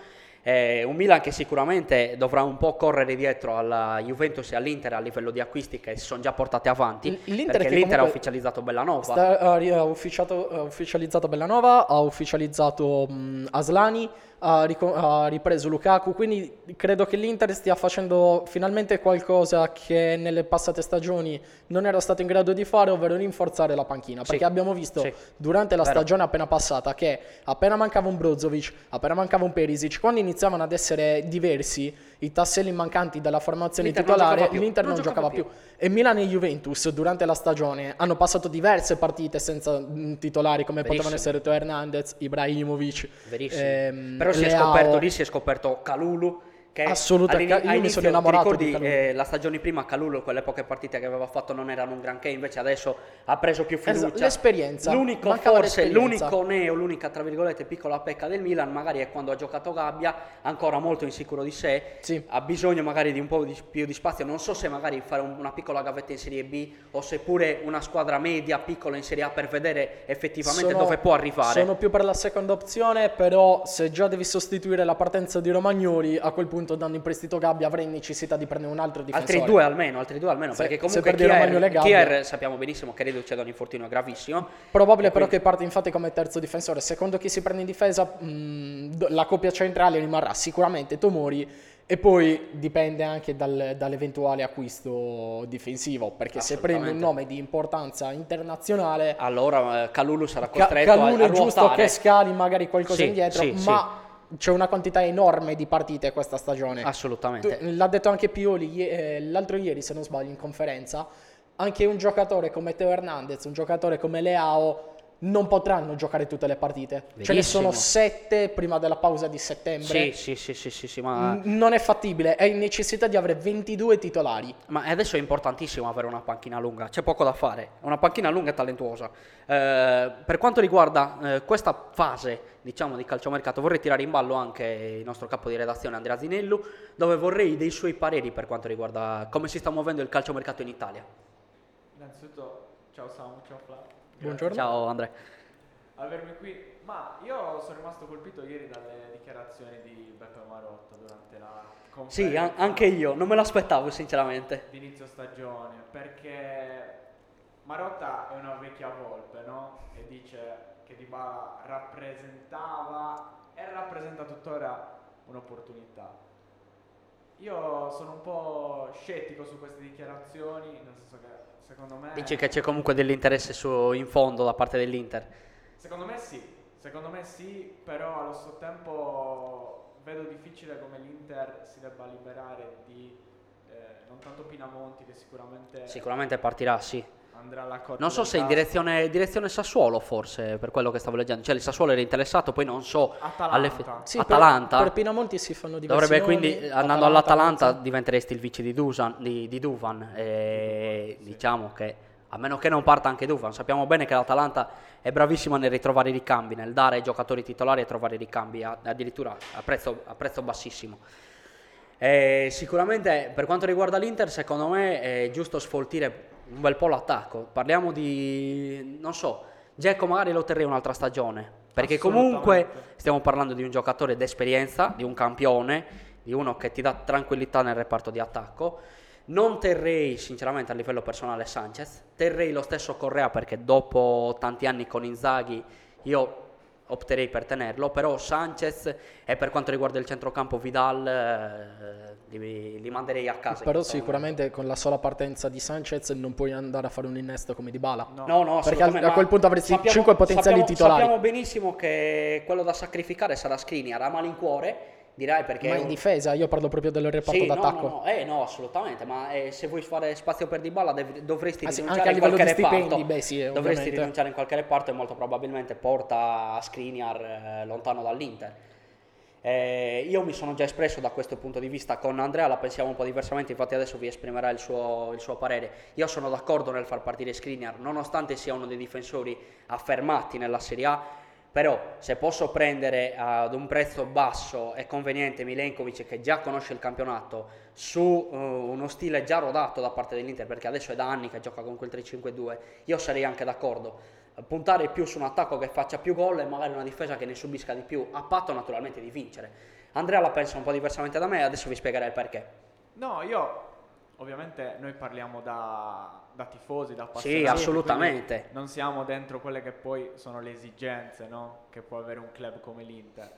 [SPEAKER 2] Eh, un Milan che sicuramente dovrà un po' correre dietro alla Juventus e all'Inter a livello di acquisti che si sono già portate avanti. L'Inter perché l'Inter ha ufficializzato Bellanova.
[SPEAKER 1] Sta, ha, ha ufficializzato Bellanova, ha ufficializzato mh, Aslani ha, ric- ha, ripreso Lukaku, quindi credo che l'Inter stia facendo finalmente qualcosa che nelle passate stagioni non era stato in grado di fare, ovvero rinforzare la panchina, perché sì. abbiamo visto sì. durante la Vero. stagione appena passata che appena mancava un Brozovic, appena mancava un Perisic, quando iniziavano ad essere diversi i tasselli mancanti della formazione l'Inter titolare, non l'Inter non, non giocava, più. più. E Milan e Juventus durante la stagione hanno passato diverse partite senza mm, titolari come Verissimo. potevano essere Teo Hernandez, Ibrahimovic.
[SPEAKER 2] Verissimo. Ehm, Però si è, scoperto, lì si è scoperto Calulu
[SPEAKER 1] che Assolutamente, io mi sono innamorato
[SPEAKER 2] ricordi, di eh, la stagione prima Calulu, quelle poche partite che aveva fatto non erano un granché, invece adesso ha preso più fiducia.
[SPEAKER 1] Esatto, l'esperienza.
[SPEAKER 2] L'unico forse, l'unico neo, l'unica tra virgolette piccola pecca del Milan magari è quando ha giocato Gabbia, ancora molto insicuro di sé,
[SPEAKER 1] sì.
[SPEAKER 2] ha bisogno magari di un po' di, più di spazio, non so se magari fare un, una piccola gavetta in Serie B o seppure una squadra media piccola in Serie A per vedere effettivamente sono, dove può arrivare.
[SPEAKER 1] Sono più per la seconda opzione, però se già devi sostituire la partenza di Romagnoli, a quel punto danno in prestito Gabbia avrei necessità di prendere un altro difensore.
[SPEAKER 2] Altri due almeno, altri due almeno, se, perché comunque Kier, Kier sappiamo benissimo che riduce da un infortunio gravissimo.
[SPEAKER 1] Probabile però quindi... che parte infatti come terzo difensore. Secondo chi si prende in difesa, mh, la coppia centrale rimarrà sicuramente Tomori e poi dipende anche dal, dall'eventuale acquisto difensivo, perché se prendi un nome di importanza internazionale...
[SPEAKER 2] Allora eh, Calulu sarà costretto Ca-
[SPEAKER 1] Calulu
[SPEAKER 2] a,
[SPEAKER 1] a è giusto che scali magari qualcosa sì, indietro, sì, ma... Sì c'è una quantità enorme di partite questa stagione.
[SPEAKER 2] Assolutamente.
[SPEAKER 1] Tu, l'ha detto anche Pioli eh, l'altro ieri, se non sbaglio, in conferenza. Anche un giocatore come Teo Hernandez, un giocatore come Leao non potranno giocare tutte le partite. Verissimo. Ce ne sono sette prima della pausa di settembre.
[SPEAKER 2] Sì, sì, sì, sì, sì ma...
[SPEAKER 1] N- non è fattibile, è in necessità di avere 22 titolari.
[SPEAKER 2] Ma adesso è importantissimo avere una panchina lunga, c'è poco da fare. Una panchina lunga e talentuosa. Eh, per quanto riguarda eh, questa fase, diciamo, di calciomercato, vorrei tirare in ballo anche il nostro capo di redazione Andrea Zinellu, dove vorrei dei suoi pareri per quanto riguarda come si sta muovendo il calciomercato in Italia.
[SPEAKER 3] Innanzitutto, ciao Samu, ciao Flavio.
[SPEAKER 1] Buongiorno.
[SPEAKER 2] Ciao Andrea.
[SPEAKER 3] Avermi qui. Ma io sono rimasto colpito ieri dalle dichiarazioni di Beppe Marotta durante la
[SPEAKER 2] conferenza. Sì, an- anche io, non me l'aspettavo sinceramente.
[SPEAKER 3] D'inizio stagione, perché Marotta è una vecchia volpe, no? E dice che Di Bala rappresentava e rappresenta tuttora un'opportunità. Io sono un po' scettico su queste dichiarazioni, nel senso che Secondo me...
[SPEAKER 2] Dici che c'è comunque dell'interesse su, in fondo da parte dell'Inter?
[SPEAKER 3] Secondo me sì, secondo me sì, però allo stesso tempo vedo difficile come l'Inter si debba liberare di eh, non tanto Pinamonti che sicuramente...
[SPEAKER 2] Sicuramente partirà, sì
[SPEAKER 3] andrà alla corte.
[SPEAKER 2] Non so se in direzione, direzione, Sassuolo, forse per quello che stavo leggendo. Cioè, il Sassuolo era interessato, poi non so.
[SPEAKER 3] Atalanta.
[SPEAKER 1] Sì, Atalanta. Per, per, Pinamonti si fanno diversi
[SPEAKER 2] Dovrebbe quindi, Atalanta, andando all'Atalanta, Atalanta. diventeresti il vice di, Dusan, di, di Duvan. E sì. Diciamo che, a meno che non parta anche Duvan, sappiamo bene che l'Atalanta è bravissima nel ritrovare i ricambi, nel dare ai giocatori titolari e trovare i ricambi, addirittura a prezzo, a prezzo bassissimo. Eh, sicuramente per quanto riguarda l'Inter, secondo me è giusto sfoltire un bel po' l'attacco. Parliamo di, non so, Dzeko magari lo terrei un'altra stagione, perché comunque stiamo parlando di un giocatore d'esperienza, di un campione, di uno che ti dà tranquillità nel reparto di attacco. Non terrei sinceramente a livello personale Sanchez, terrei lo stesso Correa perché dopo tanti anni con Inzaghi io opterei per tenerlo, però Sanchez e per quanto riguarda il centrocampo Vidal eh, li, li manderei a casa.
[SPEAKER 1] Però sicuramente con la sola partenza di Sanchez non puoi andare a fare un innesto come Dybala.
[SPEAKER 3] No.
[SPEAKER 2] No, no,
[SPEAKER 1] Perché a- quel punto avresti
[SPEAKER 2] sappiamo-
[SPEAKER 1] cinque potenziali
[SPEAKER 2] sappiamo-
[SPEAKER 1] titolari.
[SPEAKER 2] Sappiamo benissimo che quello da sacrificare sarà Skriniar, a malincuore, direi perché...
[SPEAKER 1] Ma in
[SPEAKER 2] un-
[SPEAKER 1] difesa, io parlo proprio del reparto
[SPEAKER 2] Sì, no,
[SPEAKER 1] d'attacco.
[SPEAKER 2] no, no, eh, no, assolutamente, ma eh, se vuoi fare spazio per Dybala dev- dovresti
[SPEAKER 1] Ah, sì,
[SPEAKER 2] rinunciare
[SPEAKER 1] anche
[SPEAKER 2] in
[SPEAKER 1] a livello
[SPEAKER 2] qualche
[SPEAKER 1] di
[SPEAKER 2] reparto.
[SPEAKER 1] stipendi, beh, sì,
[SPEAKER 2] dovresti
[SPEAKER 1] ovviamente.
[SPEAKER 2] rinunciare in qualche reparto e molto probabilmente porta Skriniar eh, lontano dall'Inter. Eh, io mi sono già espresso da questo punto di vista con Andrea, la pensiamo un po' diversamente, infatti adesso vi esprimerà il suo, il suo parere. Io sono d'accordo nel far partire Skriniar, nonostante sia uno dei difensori affermati nella Serie A, però se posso prendere ad un prezzo basso e conveniente Milenkovic che già conosce il campionato su eh, uno stile già rodato da parte dell'Inter, perché adesso è da anni che gioca con quel 3-5-2, io sarei anche d'accordo. Puntare più su un attacco che faccia più gol e magari una difesa che ne subisca di più, a patto naturalmente di vincere. Andrea la pensa un po' diversamente da me adesso vi spiegherei il perché.
[SPEAKER 3] No, io ovviamente noi parliamo da, da tifosi, da
[SPEAKER 2] Sì,
[SPEAKER 3] appassionati.
[SPEAKER 2] assolutamente.
[SPEAKER 3] quindi Non siamo dentro quelle che poi sono le esigenze no? che può avere un club come l'Inter.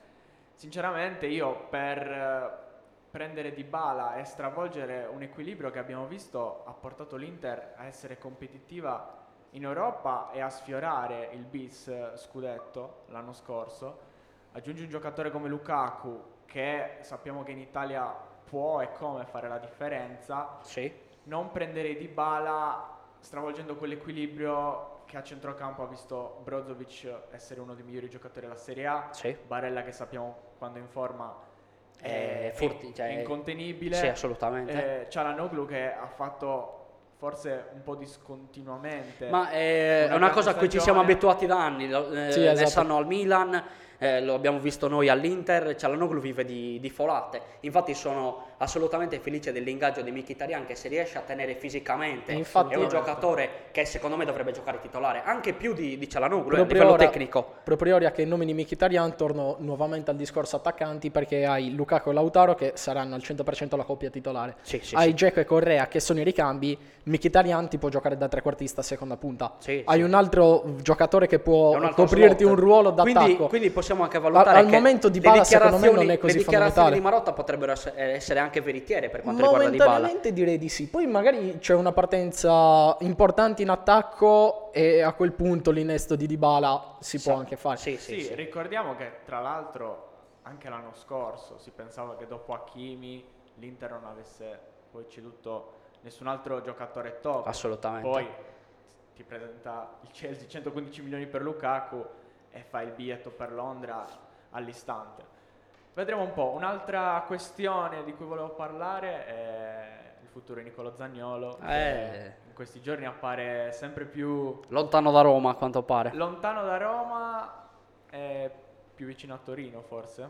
[SPEAKER 3] Sinceramente io per eh, prendere di bala e stravolgere un equilibrio che abbiamo visto ha portato l'Inter a essere competitiva in Europa e a sfiorare il bis eh, scudetto l'anno scorso. Aggiungi un giocatore come Lukaku che sappiamo che in Italia può e come fare la differenza
[SPEAKER 2] Sì,
[SPEAKER 3] non prenderei di bala stravolgendo quell'equilibrio che a centrocampo ha visto Brozovic essere uno dei migliori giocatori della Serie A,
[SPEAKER 2] sì,
[SPEAKER 3] Barella che sappiamo quando è in forma è,
[SPEAKER 2] furti-
[SPEAKER 3] è
[SPEAKER 2] cioè-
[SPEAKER 3] incontenibile,
[SPEAKER 2] sì, assolutamente.
[SPEAKER 3] eh, Cialanoglu che ha fatto forse un po' discontinuamente
[SPEAKER 2] Ma eh, è
[SPEAKER 3] una
[SPEAKER 2] una cosa a cui ci siamo abituati da anni, eh,
[SPEAKER 1] Sì,
[SPEAKER 2] ne
[SPEAKER 1] esatto.
[SPEAKER 2] sanno al Milan, eh, lo abbiamo visto noi all'Inter, Cialanoglu vive di, di folate, infatti sono assolutamente felice dell'ingaggio di Mkhitaryan che se riesce a tenere fisicamente,
[SPEAKER 1] Infatti-
[SPEAKER 2] è un giocatore che secondo me dovrebbe giocare titolare, anche più di, di Cialanoglu eh, a
[SPEAKER 1] Proprio
[SPEAKER 2] livello
[SPEAKER 1] ora-
[SPEAKER 2] tecnico.
[SPEAKER 1] Proprio ora che nomini Mkhitaryan torno nuovamente al discorso attaccanti perché hai Lukaku e Lautaro che saranno al 100% la coppia titolare.
[SPEAKER 2] Sì, sì,
[SPEAKER 1] hai
[SPEAKER 2] sì.
[SPEAKER 1] Dzeko e Correa che sono i ricambi, Mkhitaryan ti può giocare da trequartista a seconda punta.
[SPEAKER 2] Sì,
[SPEAKER 1] hai un altro giocatore che può
[SPEAKER 2] un
[SPEAKER 1] coprirti
[SPEAKER 2] slot.
[SPEAKER 1] un ruolo d'attacco.
[SPEAKER 2] Quindi, quindi possiamo anche valutare
[SPEAKER 1] Al- al
[SPEAKER 2] che
[SPEAKER 1] momento di
[SPEAKER 2] le
[SPEAKER 1] Bala, secondo me, non è così
[SPEAKER 2] le dichiarazioni di Marotta potrebbero esse- essere anche veritiere per quanto riguarda Di Bala.
[SPEAKER 1] Momentaneamente direi di sì. Poi magari c'è una partenza importante in attacco e a quel punto l'innesto di Dybala si può
[SPEAKER 2] Sa-
[SPEAKER 1] anche fare.
[SPEAKER 2] Sì, sì,
[SPEAKER 3] Sì,
[SPEAKER 2] sì.
[SPEAKER 3] ricordiamo che tra l'altro anche l'anno scorso si pensava che dopo Hakimi l'Inter non avesse poi ceduto nessun altro giocatore top.
[SPEAKER 2] Assolutamente.
[SPEAKER 3] Poi ti presenta il Chelsea 115 milioni per Lukaku e fa il biglietto per Londra all'istante. Vedremo un po'. Un'altra questione di cui volevo parlare è il futuro di Nicolo Zagnolo.
[SPEAKER 2] Eh.
[SPEAKER 3] in questi giorni appare sempre più
[SPEAKER 2] Lontano da Roma a quanto pare.
[SPEAKER 3] lontano da Roma e più vicino a Torino forse.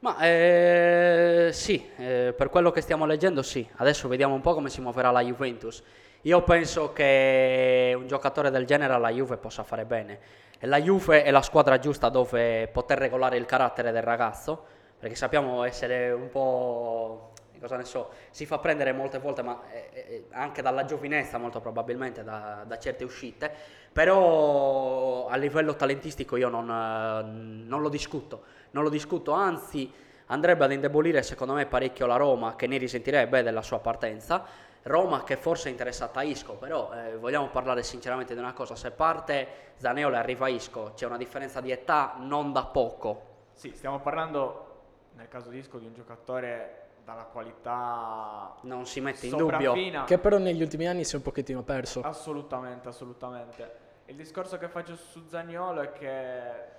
[SPEAKER 2] Ma eh, sì, eh, per quello che stiamo leggendo sì. Adesso vediamo un po' come si muoverà la Juventus. Io penso che un giocatore del genere alla Juve possa fare bene. La Juve è la squadra giusta dove poter regolare il carattere del ragazzo, perché sappiamo essere un po'... cosa ne so, si fa prendere molte volte, ma eh, eh, anche dalla giovinezza molto probabilmente, da, da certe uscite, però a livello talentistico io non, eh, non lo discuto, non lo discuto, anzi andrebbe ad indebolire secondo me parecchio la Roma che ne risentirebbe della sua partenza. Roma che forse è interessata a Isco, però eh, vogliamo parlare sinceramente di una cosa, se parte Zaneolo e arriva Isco c'è una differenza di età non da poco.
[SPEAKER 3] Sì, stiamo parlando nel caso di Isco di un giocatore dalla qualità
[SPEAKER 2] Non si mette in dubbio.
[SPEAKER 1] Che però negli ultimi anni si è un pochettino perso.
[SPEAKER 3] Assolutamente, assolutamente. Il discorso che faccio su Zagnolo è che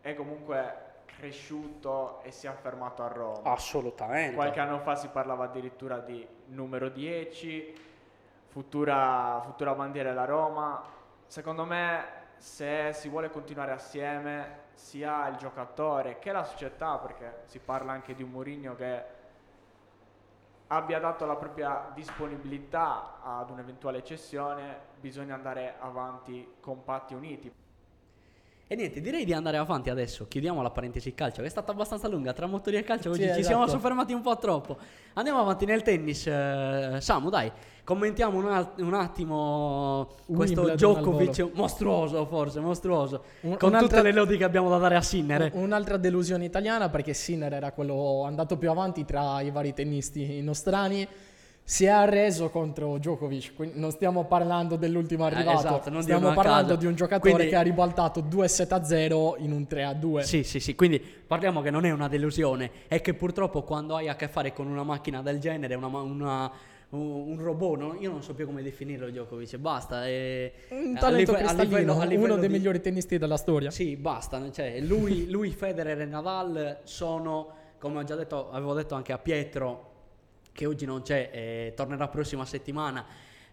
[SPEAKER 3] è comunque cresciuto e si è affermato a Roma.
[SPEAKER 2] Assolutamente.
[SPEAKER 3] Qualche anno fa si parlava addirittura di numero 10, futura, futura bandiera della Roma. Secondo me, se si vuole continuare assieme, sia il giocatore che la società, perché si parla anche di un Mourinho che abbia dato la propria disponibilità ad un'eventuale cessione, bisogna andare avanti compatti e uniti.
[SPEAKER 2] E niente, direi di andare avanti adesso. Chiudiamo la parentesi calcio, che è stata abbastanza lunga tra motori e calcio. Oggi
[SPEAKER 1] Sì,
[SPEAKER 2] ci
[SPEAKER 1] esatto.
[SPEAKER 2] siamo soffermati un po' troppo. Andiamo avanti nel tennis. eh, Samu, dai, commentiamo un, al- un attimo questo
[SPEAKER 1] Wimbledon
[SPEAKER 2] Djokovic mostruoso, forse mostruoso.
[SPEAKER 1] Un-
[SPEAKER 2] con tutte le lodi che abbiamo da dare a Sinner.
[SPEAKER 1] Un'altra delusione italiana perché Sinner era quello andato più avanti tra i vari tennisti nostrani. Si è arreso contro Djokovic, quindi non stiamo parlando dell'ultimo
[SPEAKER 2] Eh,
[SPEAKER 1] arrivato,
[SPEAKER 2] esatto, non di
[SPEAKER 1] stiamo
[SPEAKER 2] a
[SPEAKER 1] parlando
[SPEAKER 2] caso.
[SPEAKER 1] di un giocatore
[SPEAKER 2] Quindi-
[SPEAKER 1] che ha ribaltato 2 set a 0 in un 3 a 2.
[SPEAKER 2] Sì, sì, sì, quindi parliamo che non è una delusione, è che purtroppo quando hai a che fare con una macchina del genere, una, una- un un robot, no? io non so più come definirlo Djokovic, basta. è-
[SPEAKER 1] Un
[SPEAKER 2] a
[SPEAKER 1] talento
[SPEAKER 2] live- a
[SPEAKER 1] cristallino,
[SPEAKER 2] livello- a livello
[SPEAKER 1] uno dei
[SPEAKER 2] di-
[SPEAKER 1] migliori tennisti della storia.
[SPEAKER 2] Sì, basta, cioè, lui, lui, Federer e Nadal sono, come ho già detto, avevo detto anche a Pietro, che oggi non c'è, eh, tornerà prossima settimana.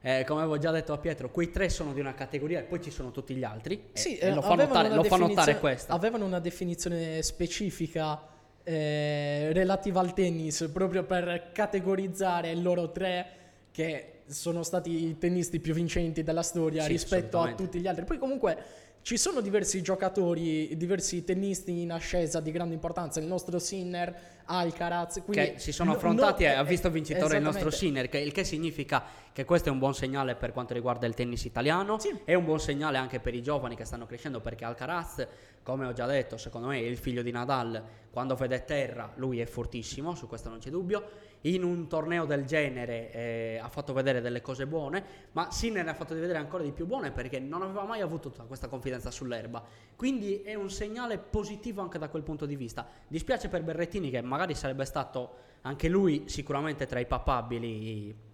[SPEAKER 2] eh, come avevo già detto a Pietro, quei tre sono di una categoria e poi ci sono tutti gli altri. e-
[SPEAKER 1] Sì,
[SPEAKER 2] e,
[SPEAKER 1] eh,
[SPEAKER 2] lo, fa
[SPEAKER 1] avevano
[SPEAKER 2] notare, lo fa notare questa.
[SPEAKER 1] Avevano una definizione specifica eh, relativa al tennis proprio per categorizzare loro tre che sono stati i tennisti più vincenti della storia
[SPEAKER 2] Sì,
[SPEAKER 1] rispetto a tutti gli altri. Poi comunque ci sono diversi giocatori, diversi tennisti in ascesa di grande importanza, il nostro Sinner, Alcaraz, quindi
[SPEAKER 2] che si sono
[SPEAKER 1] no-
[SPEAKER 2] affrontati
[SPEAKER 1] no-
[SPEAKER 2] e ha
[SPEAKER 1] eh,
[SPEAKER 2] visto vincitore il nostro. Sinner, che- il che significa che questo è un buon segnale per quanto riguarda il tennis italiano,
[SPEAKER 1] Sì.
[SPEAKER 2] è un buon segnale anche per i giovani che stanno crescendo perché Alcaraz, come ho già detto, secondo me è il figlio di Nadal, quando vede terra lui è fortissimo, su questo non c'è dubbio, in un torneo del genere eh, ha fatto vedere delle cose buone, ma Sinner ne ha fatto vedere ancora di più buone perché non aveva mai avuto tutta questa confidenza sull'erba, quindi è un segnale positivo anche da quel punto di vista. Dispiace per Berrettini che magari sarebbe stato anche lui sicuramente tra i papabili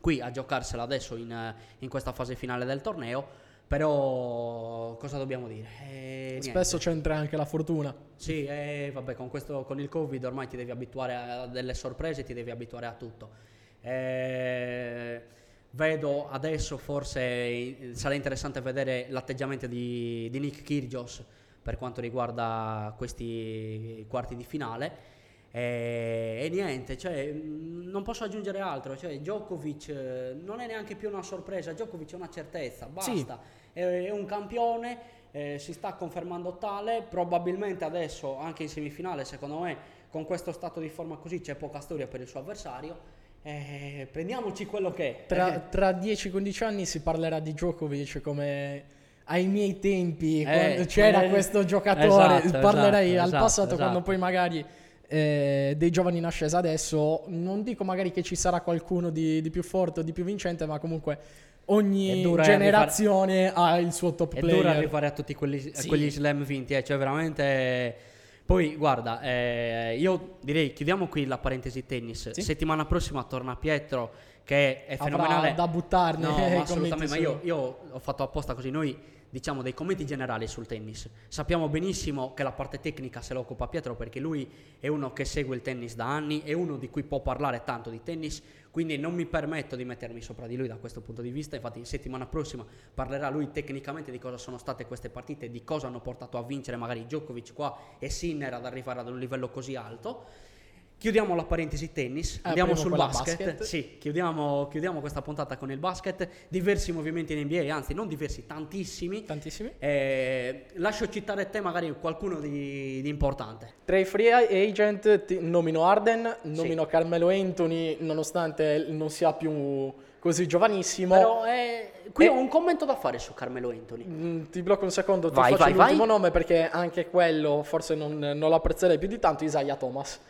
[SPEAKER 2] qui a giocarsela adesso in, eh, in questa fase finale del torneo, però cosa dobbiamo dire? Eh.
[SPEAKER 1] Spesso c'entra anche la fortuna.
[SPEAKER 2] Sì, eh, vabbè, con, questo, con il Covid ormai ti devi abituare a delle sorprese, ti devi abituare a tutto. Eh, vedo adesso forse sarà interessante vedere l'atteggiamento di, di Nick Kyrgios per quanto riguarda questi quarti di finale. Eh, e niente, cioè, mh, non posso aggiungere altro. Cioè, Djokovic eh, non è neanche più una sorpresa, Djokovic è una certezza, basta.
[SPEAKER 1] Sì.
[SPEAKER 2] È, è un campione, eh, si sta confermando tale. Probabilmente adesso, anche in semifinale, secondo me, con questo stato di forma così c'è poca storia per il suo avversario. Eh, prendiamoci quello che è.
[SPEAKER 1] Tra,
[SPEAKER 2] Eh,
[SPEAKER 1] tra 10-15 anni si parlerà di Djokovic come ai miei tempi,
[SPEAKER 2] Eh,
[SPEAKER 1] quando c'era questo giocatore.
[SPEAKER 2] Esatto,
[SPEAKER 1] Parlerei
[SPEAKER 2] esatto,
[SPEAKER 1] al
[SPEAKER 2] esatto,
[SPEAKER 1] passato
[SPEAKER 2] esatto.
[SPEAKER 1] quando poi magari eh, dei giovani in ascesa adesso. Non dico magari che ci sarà qualcuno di, di più forte o di più vincente, ma comunque
[SPEAKER 2] È
[SPEAKER 1] ogni generazione ha il suo top
[SPEAKER 2] È
[SPEAKER 1] player.
[SPEAKER 2] dura arrivare a tutti quelli, a
[SPEAKER 1] Sì.
[SPEAKER 2] quegli slam vinti, eh, cioè veramente... Poi guarda, eh, io direi chiudiamo qui la parentesi tennis.
[SPEAKER 1] Sì.
[SPEAKER 2] Settimana prossima torna Pietro che è
[SPEAKER 1] Avrà
[SPEAKER 2] fenomenale.
[SPEAKER 1] da buttarne
[SPEAKER 2] No,
[SPEAKER 1] i
[SPEAKER 2] ma assolutamente, ma io, io ho fatto apposta così, noi diciamo dei commenti generali sul tennis. Sappiamo benissimo che la parte tecnica se la occupa Pietro perché lui è uno che segue il tennis da anni, è uno di cui può parlare tanto di tennis, quindi non mi permetto di mettermi sopra di lui da questo punto di vista. Infatti settimana prossima parlerà lui tecnicamente di cosa sono state queste partite, di cosa hanno portato a vincere magari Djokovic qua e Sinner ad arrivare ad un livello così alto. Chiudiamo la parentesi tennis,
[SPEAKER 1] Ah,
[SPEAKER 2] andiamo sul basket.
[SPEAKER 1] basket.
[SPEAKER 2] Sì, chiudiamo, chiudiamo questa puntata con il basket. Diversi movimenti in NBA, anzi non diversi, tantissimi.
[SPEAKER 1] Tantissimi.
[SPEAKER 2] Eh, lascio citare te magari qualcuno di, di importante.
[SPEAKER 1] Tra i free agent nomino Arden, nomino Carmelo Anthony, nonostante non sia più così giovanissimo.
[SPEAKER 2] Però eh, qui
[SPEAKER 1] Eh.
[SPEAKER 2] ho un commento da fare su Carmelo Anthony.
[SPEAKER 1] Mm, Ti blocco un secondo, ti
[SPEAKER 2] Vai,
[SPEAKER 1] faccio
[SPEAKER 2] vai,
[SPEAKER 1] l'ultimo
[SPEAKER 2] vai.
[SPEAKER 1] nome perché anche quello forse non, non lo apprezzerei più di tanto, Isaiah Thomas.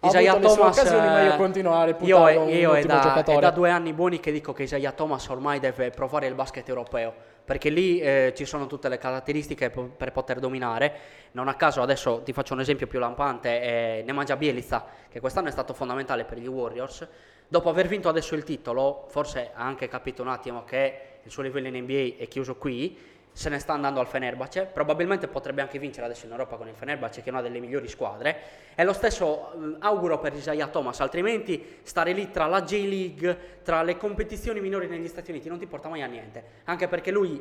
[SPEAKER 1] Ha
[SPEAKER 2] Isaiah
[SPEAKER 1] avuto le sue
[SPEAKER 2] Thomas,
[SPEAKER 1] occasioni, ma io
[SPEAKER 2] eh,
[SPEAKER 1] continuo a
[SPEAKER 2] io,
[SPEAKER 1] un,
[SPEAKER 2] io è, da, è da due anni buoni che dico che Isaiah Thomas ormai deve provare il basket europeo perché lì eh, ci sono tutte le caratteristiche po- per poter dominare. Non a caso adesso ti faccio un esempio più lampante eh, Nemanja Bielica che quest'anno è stato fondamentale per gli Warriors. Dopo aver vinto adesso il titolo forse ha anche capito un attimo che il suo livello in NBA è chiuso qui se ne sta andando al Fenerbahce, probabilmente potrebbe anche vincere adesso in Europa con il Fenerbahce che è una delle migliori squadre e lo stesso eh, auguro per Isaiah Thomas, altrimenti stare lì tra la J-League, tra le competizioni minori negli Stati Uniti non ti porta mai a niente, anche perché lui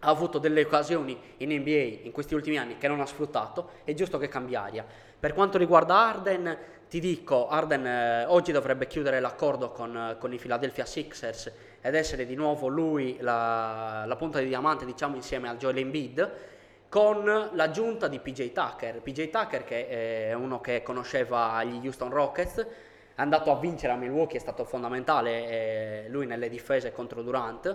[SPEAKER 2] ha avuto delle occasioni in NBA in questi ultimi anni che non ha sfruttato, è giusto che cambi aria. Per quanto riguarda Arden, ti dico, Arden eh, oggi dovrebbe chiudere l'accordo con, eh, con, i Philadelphia Sixers ed essere di nuovo lui la, la punta di diamante, diciamo, insieme al Joel Embiid, con l'aggiunta di PJ Tucker. PJ Tucker che è uno che conosceva gli Houston Rockets, è andato a vincere a Milwaukee, è stato fondamentale eh, lui nelle difese contro Durant,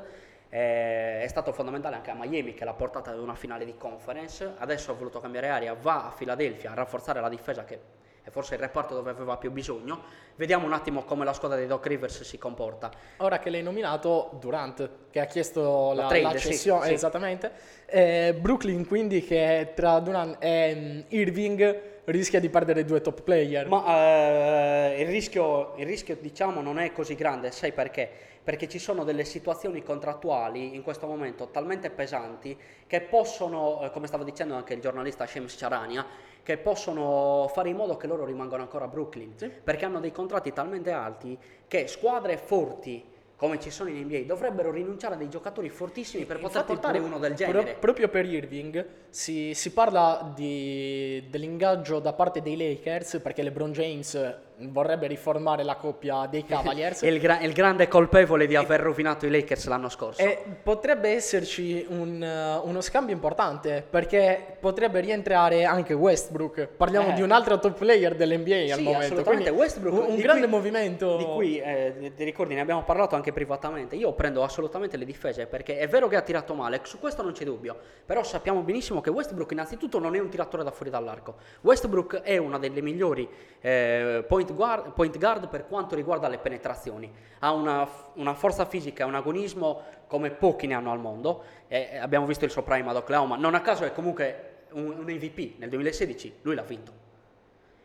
[SPEAKER 2] eh, è stato fondamentale anche a Miami che l'ha portata ad una finale di conference, adesso ha voluto cambiare aria, va a Philadelphia a rafforzare la difesa che è forse il reparto dove aveva più bisogno. Vediamo un attimo come la squadra di Doc Rivers si comporta.
[SPEAKER 1] Ora che l'hai nominato, Durant, che ha chiesto la,
[SPEAKER 2] trade,
[SPEAKER 1] la cessione,
[SPEAKER 2] sì, sì.
[SPEAKER 1] esattamente. Eh, Brooklyn quindi che tra Durant e um, Irving rischia di perdere due top player.
[SPEAKER 2] Ma eh, il, rischio, il rischio diciamo non è così grande, sai perché? Perché ci sono delle situazioni contrattuali in questo momento talmente pesanti che possono, eh, come stava dicendo anche il giornalista Shems Charania, che possono fare in modo che loro rimangano ancora a Brooklyn, sì. perché hanno dei contratti talmente alti che squadre forti come ci sono in NBA, dovrebbero rinunciare a dei giocatori fortissimi per poter portare
[SPEAKER 1] pro-
[SPEAKER 2] uno del genere.
[SPEAKER 1] Pro- proprio per Irving si, si parla di, dell'ingaggio da parte dei Lakers perché LeBron James vorrebbe riformare la coppia dei Cavaliers.
[SPEAKER 2] il gra- il, grande colpevole di aver rovinato i Lakers l'anno scorso.
[SPEAKER 1] E potrebbe esserci un, uh, uno scambio importante perché potrebbe rientrare anche Westbrook. Parliamo
[SPEAKER 2] eh.
[SPEAKER 1] di un altro top player dell'NBA
[SPEAKER 2] sì,
[SPEAKER 1] al momento.
[SPEAKER 2] Quindi Westbrook,
[SPEAKER 1] un, un grande
[SPEAKER 2] cui,
[SPEAKER 1] movimento.
[SPEAKER 2] Di cui, eh, ti ricordi, ne abbiamo parlato anche privatamente. Io prendo assolutamente le difese perché è vero che ha tirato male, su questo non c'è dubbio. Però sappiamo benissimo che Westbrook innanzitutto non è un tiratore da fuori dall'arco. Westbrook è una delle migliori eh, point point guard, point guard per quanto riguarda le penetrazioni. Ha una, una forza fisica e un agonismo come pochi ne hanno al mondo. Eh, abbiamo visto il suo prime ad Oklahoma. Non a caso è comunque un, un MVP. Nel 2016 lui l'ha vinto.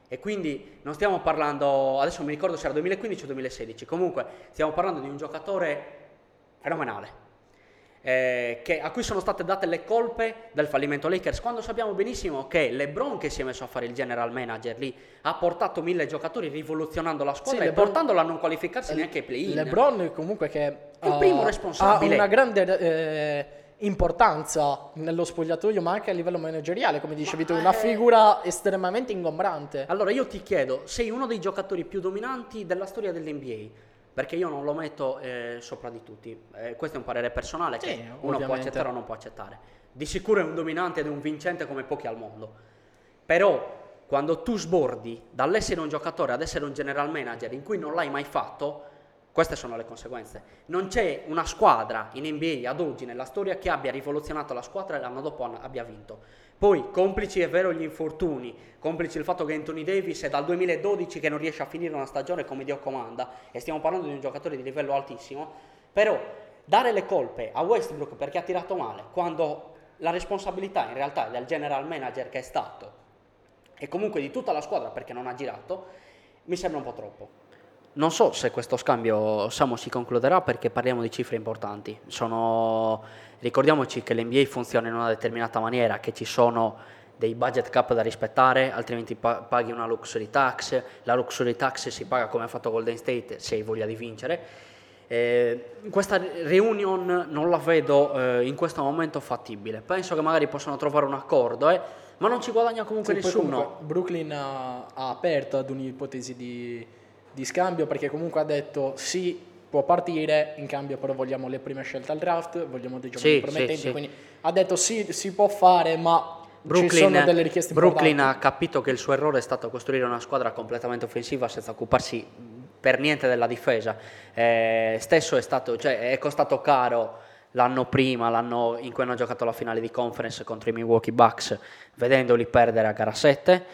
[SPEAKER 2] E quindi non stiamo parlando, adesso mi ricordo se era 2015 o 2016, comunque stiamo parlando di un giocatore fenomenale eh, che, a cui sono state date le colpe del fallimento Lakers, quando sappiamo benissimo che LeBron che si è messo a fare il general manager lì ha portato mille giocatori rivoluzionando la squadra sì, e LeBron, portandola a non qualificarsi le, neanche ai play-in.
[SPEAKER 1] LeBron comunque che
[SPEAKER 2] è il primo responsabile.
[SPEAKER 1] Ha una grande eh, importanza nello spogliatoio, ma anche a livello manageriale, come dicevi tu, una eh, figura estremamente ingombrante.
[SPEAKER 2] Allora io ti chiedo, sei uno dei giocatori più dominanti della storia dell'NBA perché io non lo metto eh, sopra di tutti. Eh, questo è un parere personale sì, che uno ovviamente. può accettare o non può accettare. Di sicuro è un dominante ed un vincente come pochi al mondo. Però quando tu sbordi dall'essere un giocatore ad essere un general manager in cui non l'hai mai fatto, queste sono le conseguenze. Non c'è una squadra in NBA ad oggi nella storia che abbia rivoluzionato la squadra e l'anno dopo abbia vinto. Poi, complici è vero gli infortuni, complici il fatto che Anthony Davis è dal 2012 che non riesce a finire una stagione come Dio comanda, e stiamo parlando di un giocatore di livello altissimo, però dare le colpe a Westbrook perché ha tirato male, quando la responsabilità in realtà è del general manager che è stato, e comunque di tutta la squadra perché non ha girato, mi sembra un po' troppo. Non so se questo scambio Samu si concluderà perché parliamo di cifre importanti. Sono... Ricordiamoci che l'NBA funziona in una determinata maniera, che ci sono dei budget cap da rispettare, altrimenti paghi una luxury tax. La luxury tax si paga come ha fatto Golden State se hai voglia di vincere. Eh, questa reunion non la vedo eh, in questo momento fattibile. Penso che magari possano trovare un accordo, eh, ma non ci guadagna comunque sì, nessuno. Comunque
[SPEAKER 1] Brooklyn ha, ha aperto ad un'ipotesi di di scambio perché comunque ha detto sì, può partire, in cambio però vogliamo le prime scelte al draft, vogliamo dei giocatori sì, promettenti, sì, quindi ha detto sì, si può fare, ma Brooklyn, ci sono delle richieste
[SPEAKER 2] Brooklyn ha capito che il suo errore è stato costruire una squadra completamente offensiva senza occuparsi per niente della difesa. Eh, stesso è stato, cioè, è costato caro l'anno prima, l'anno in cui hanno giocato la finale di conference contro i Milwaukee Bucks, vedendoli perdere a gara 7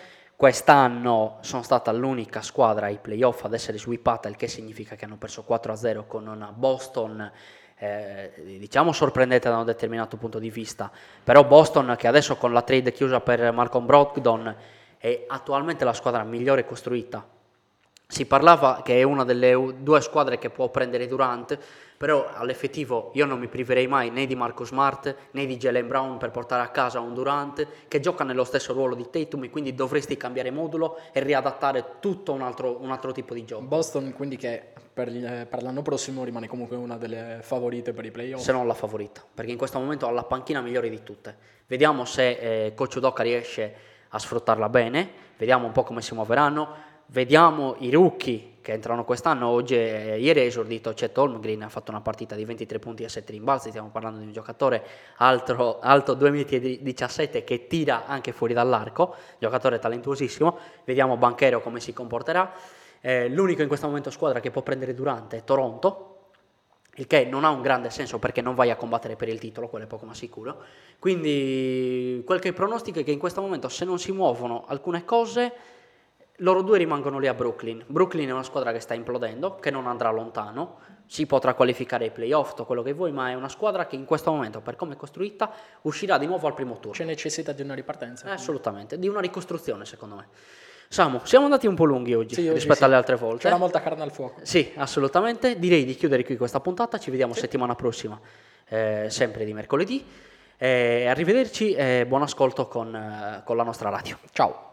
[SPEAKER 2] Quest'anno sono stata l'unica squadra ai playoff ad essere sweepata, il che significa che hanno perso 4-0 con una Boston, eh, diciamo sorprendente da un determinato punto di vista. Però Boston, che adesso con la trade chiusa per Malcolm Brogdon, è attualmente la squadra migliore costruita. Si parlava che è una delle due squadre che può prendere Durant, però all'effettivo io non mi priverei mai né di Marcus Smart né di Jalen Brown per portare a casa un Durant che gioca nello stesso ruolo di Tatum e quindi dovresti cambiare modulo e riadattare tutto un altro, un altro tipo di gioco.
[SPEAKER 1] Boston quindi che per, per, l'anno prossimo rimane comunque una delle favorite per i playoff.
[SPEAKER 2] Se non la favorita, perché in questo momento ha la panchina migliore di tutte. Vediamo se eh, Coach Udoka riesce a sfruttarla bene, vediamo un po' come si muoveranno Vediamo i rookie che entrano quest'anno. Oggi, eh, ieri è esordito Chet Holmgren, ha fatto una partita di 23 punti e 7 rimbalzi. Stiamo parlando di un giocatore altro, alto 2,17 m che tira anche fuori dall'arco, giocatore talentuosissimo. Vediamo Banchero come si comporterà. Eh, l'unico in questo momento squadra che può prendere Durante è Toronto, il che non ha un grande senso perché non vai a combattere per il titolo, quello è poco ma sicuro. Quindi quel che pronostico è che in questo momento se non si muovono alcune cose, loro due rimangono lì a Brooklyn. Brooklyn è una squadra che sta implodendo, che non andrà lontano, si potrà qualificare ai playoff, tutto quello che vuoi, ma è una squadra che in questo momento, per come è costruita, uscirà di nuovo al primo turno.
[SPEAKER 1] C'è necessità di una ripartenza.
[SPEAKER 2] Eh, assolutamente, di una ricostruzione secondo me. Samu, siamo andati un po' lunghi oggi,
[SPEAKER 1] Sì,
[SPEAKER 2] rispetto
[SPEAKER 1] sì.
[SPEAKER 2] alle altre volte.
[SPEAKER 1] C'era molta carne al fuoco.
[SPEAKER 2] Sì, assolutamente. Direi di chiudere qui questa puntata. Ci vediamo settimana prossima, eh, sempre di mercoledì. Eh, arrivederci e buon ascolto con, eh, con la nostra radio.
[SPEAKER 1] Ciao.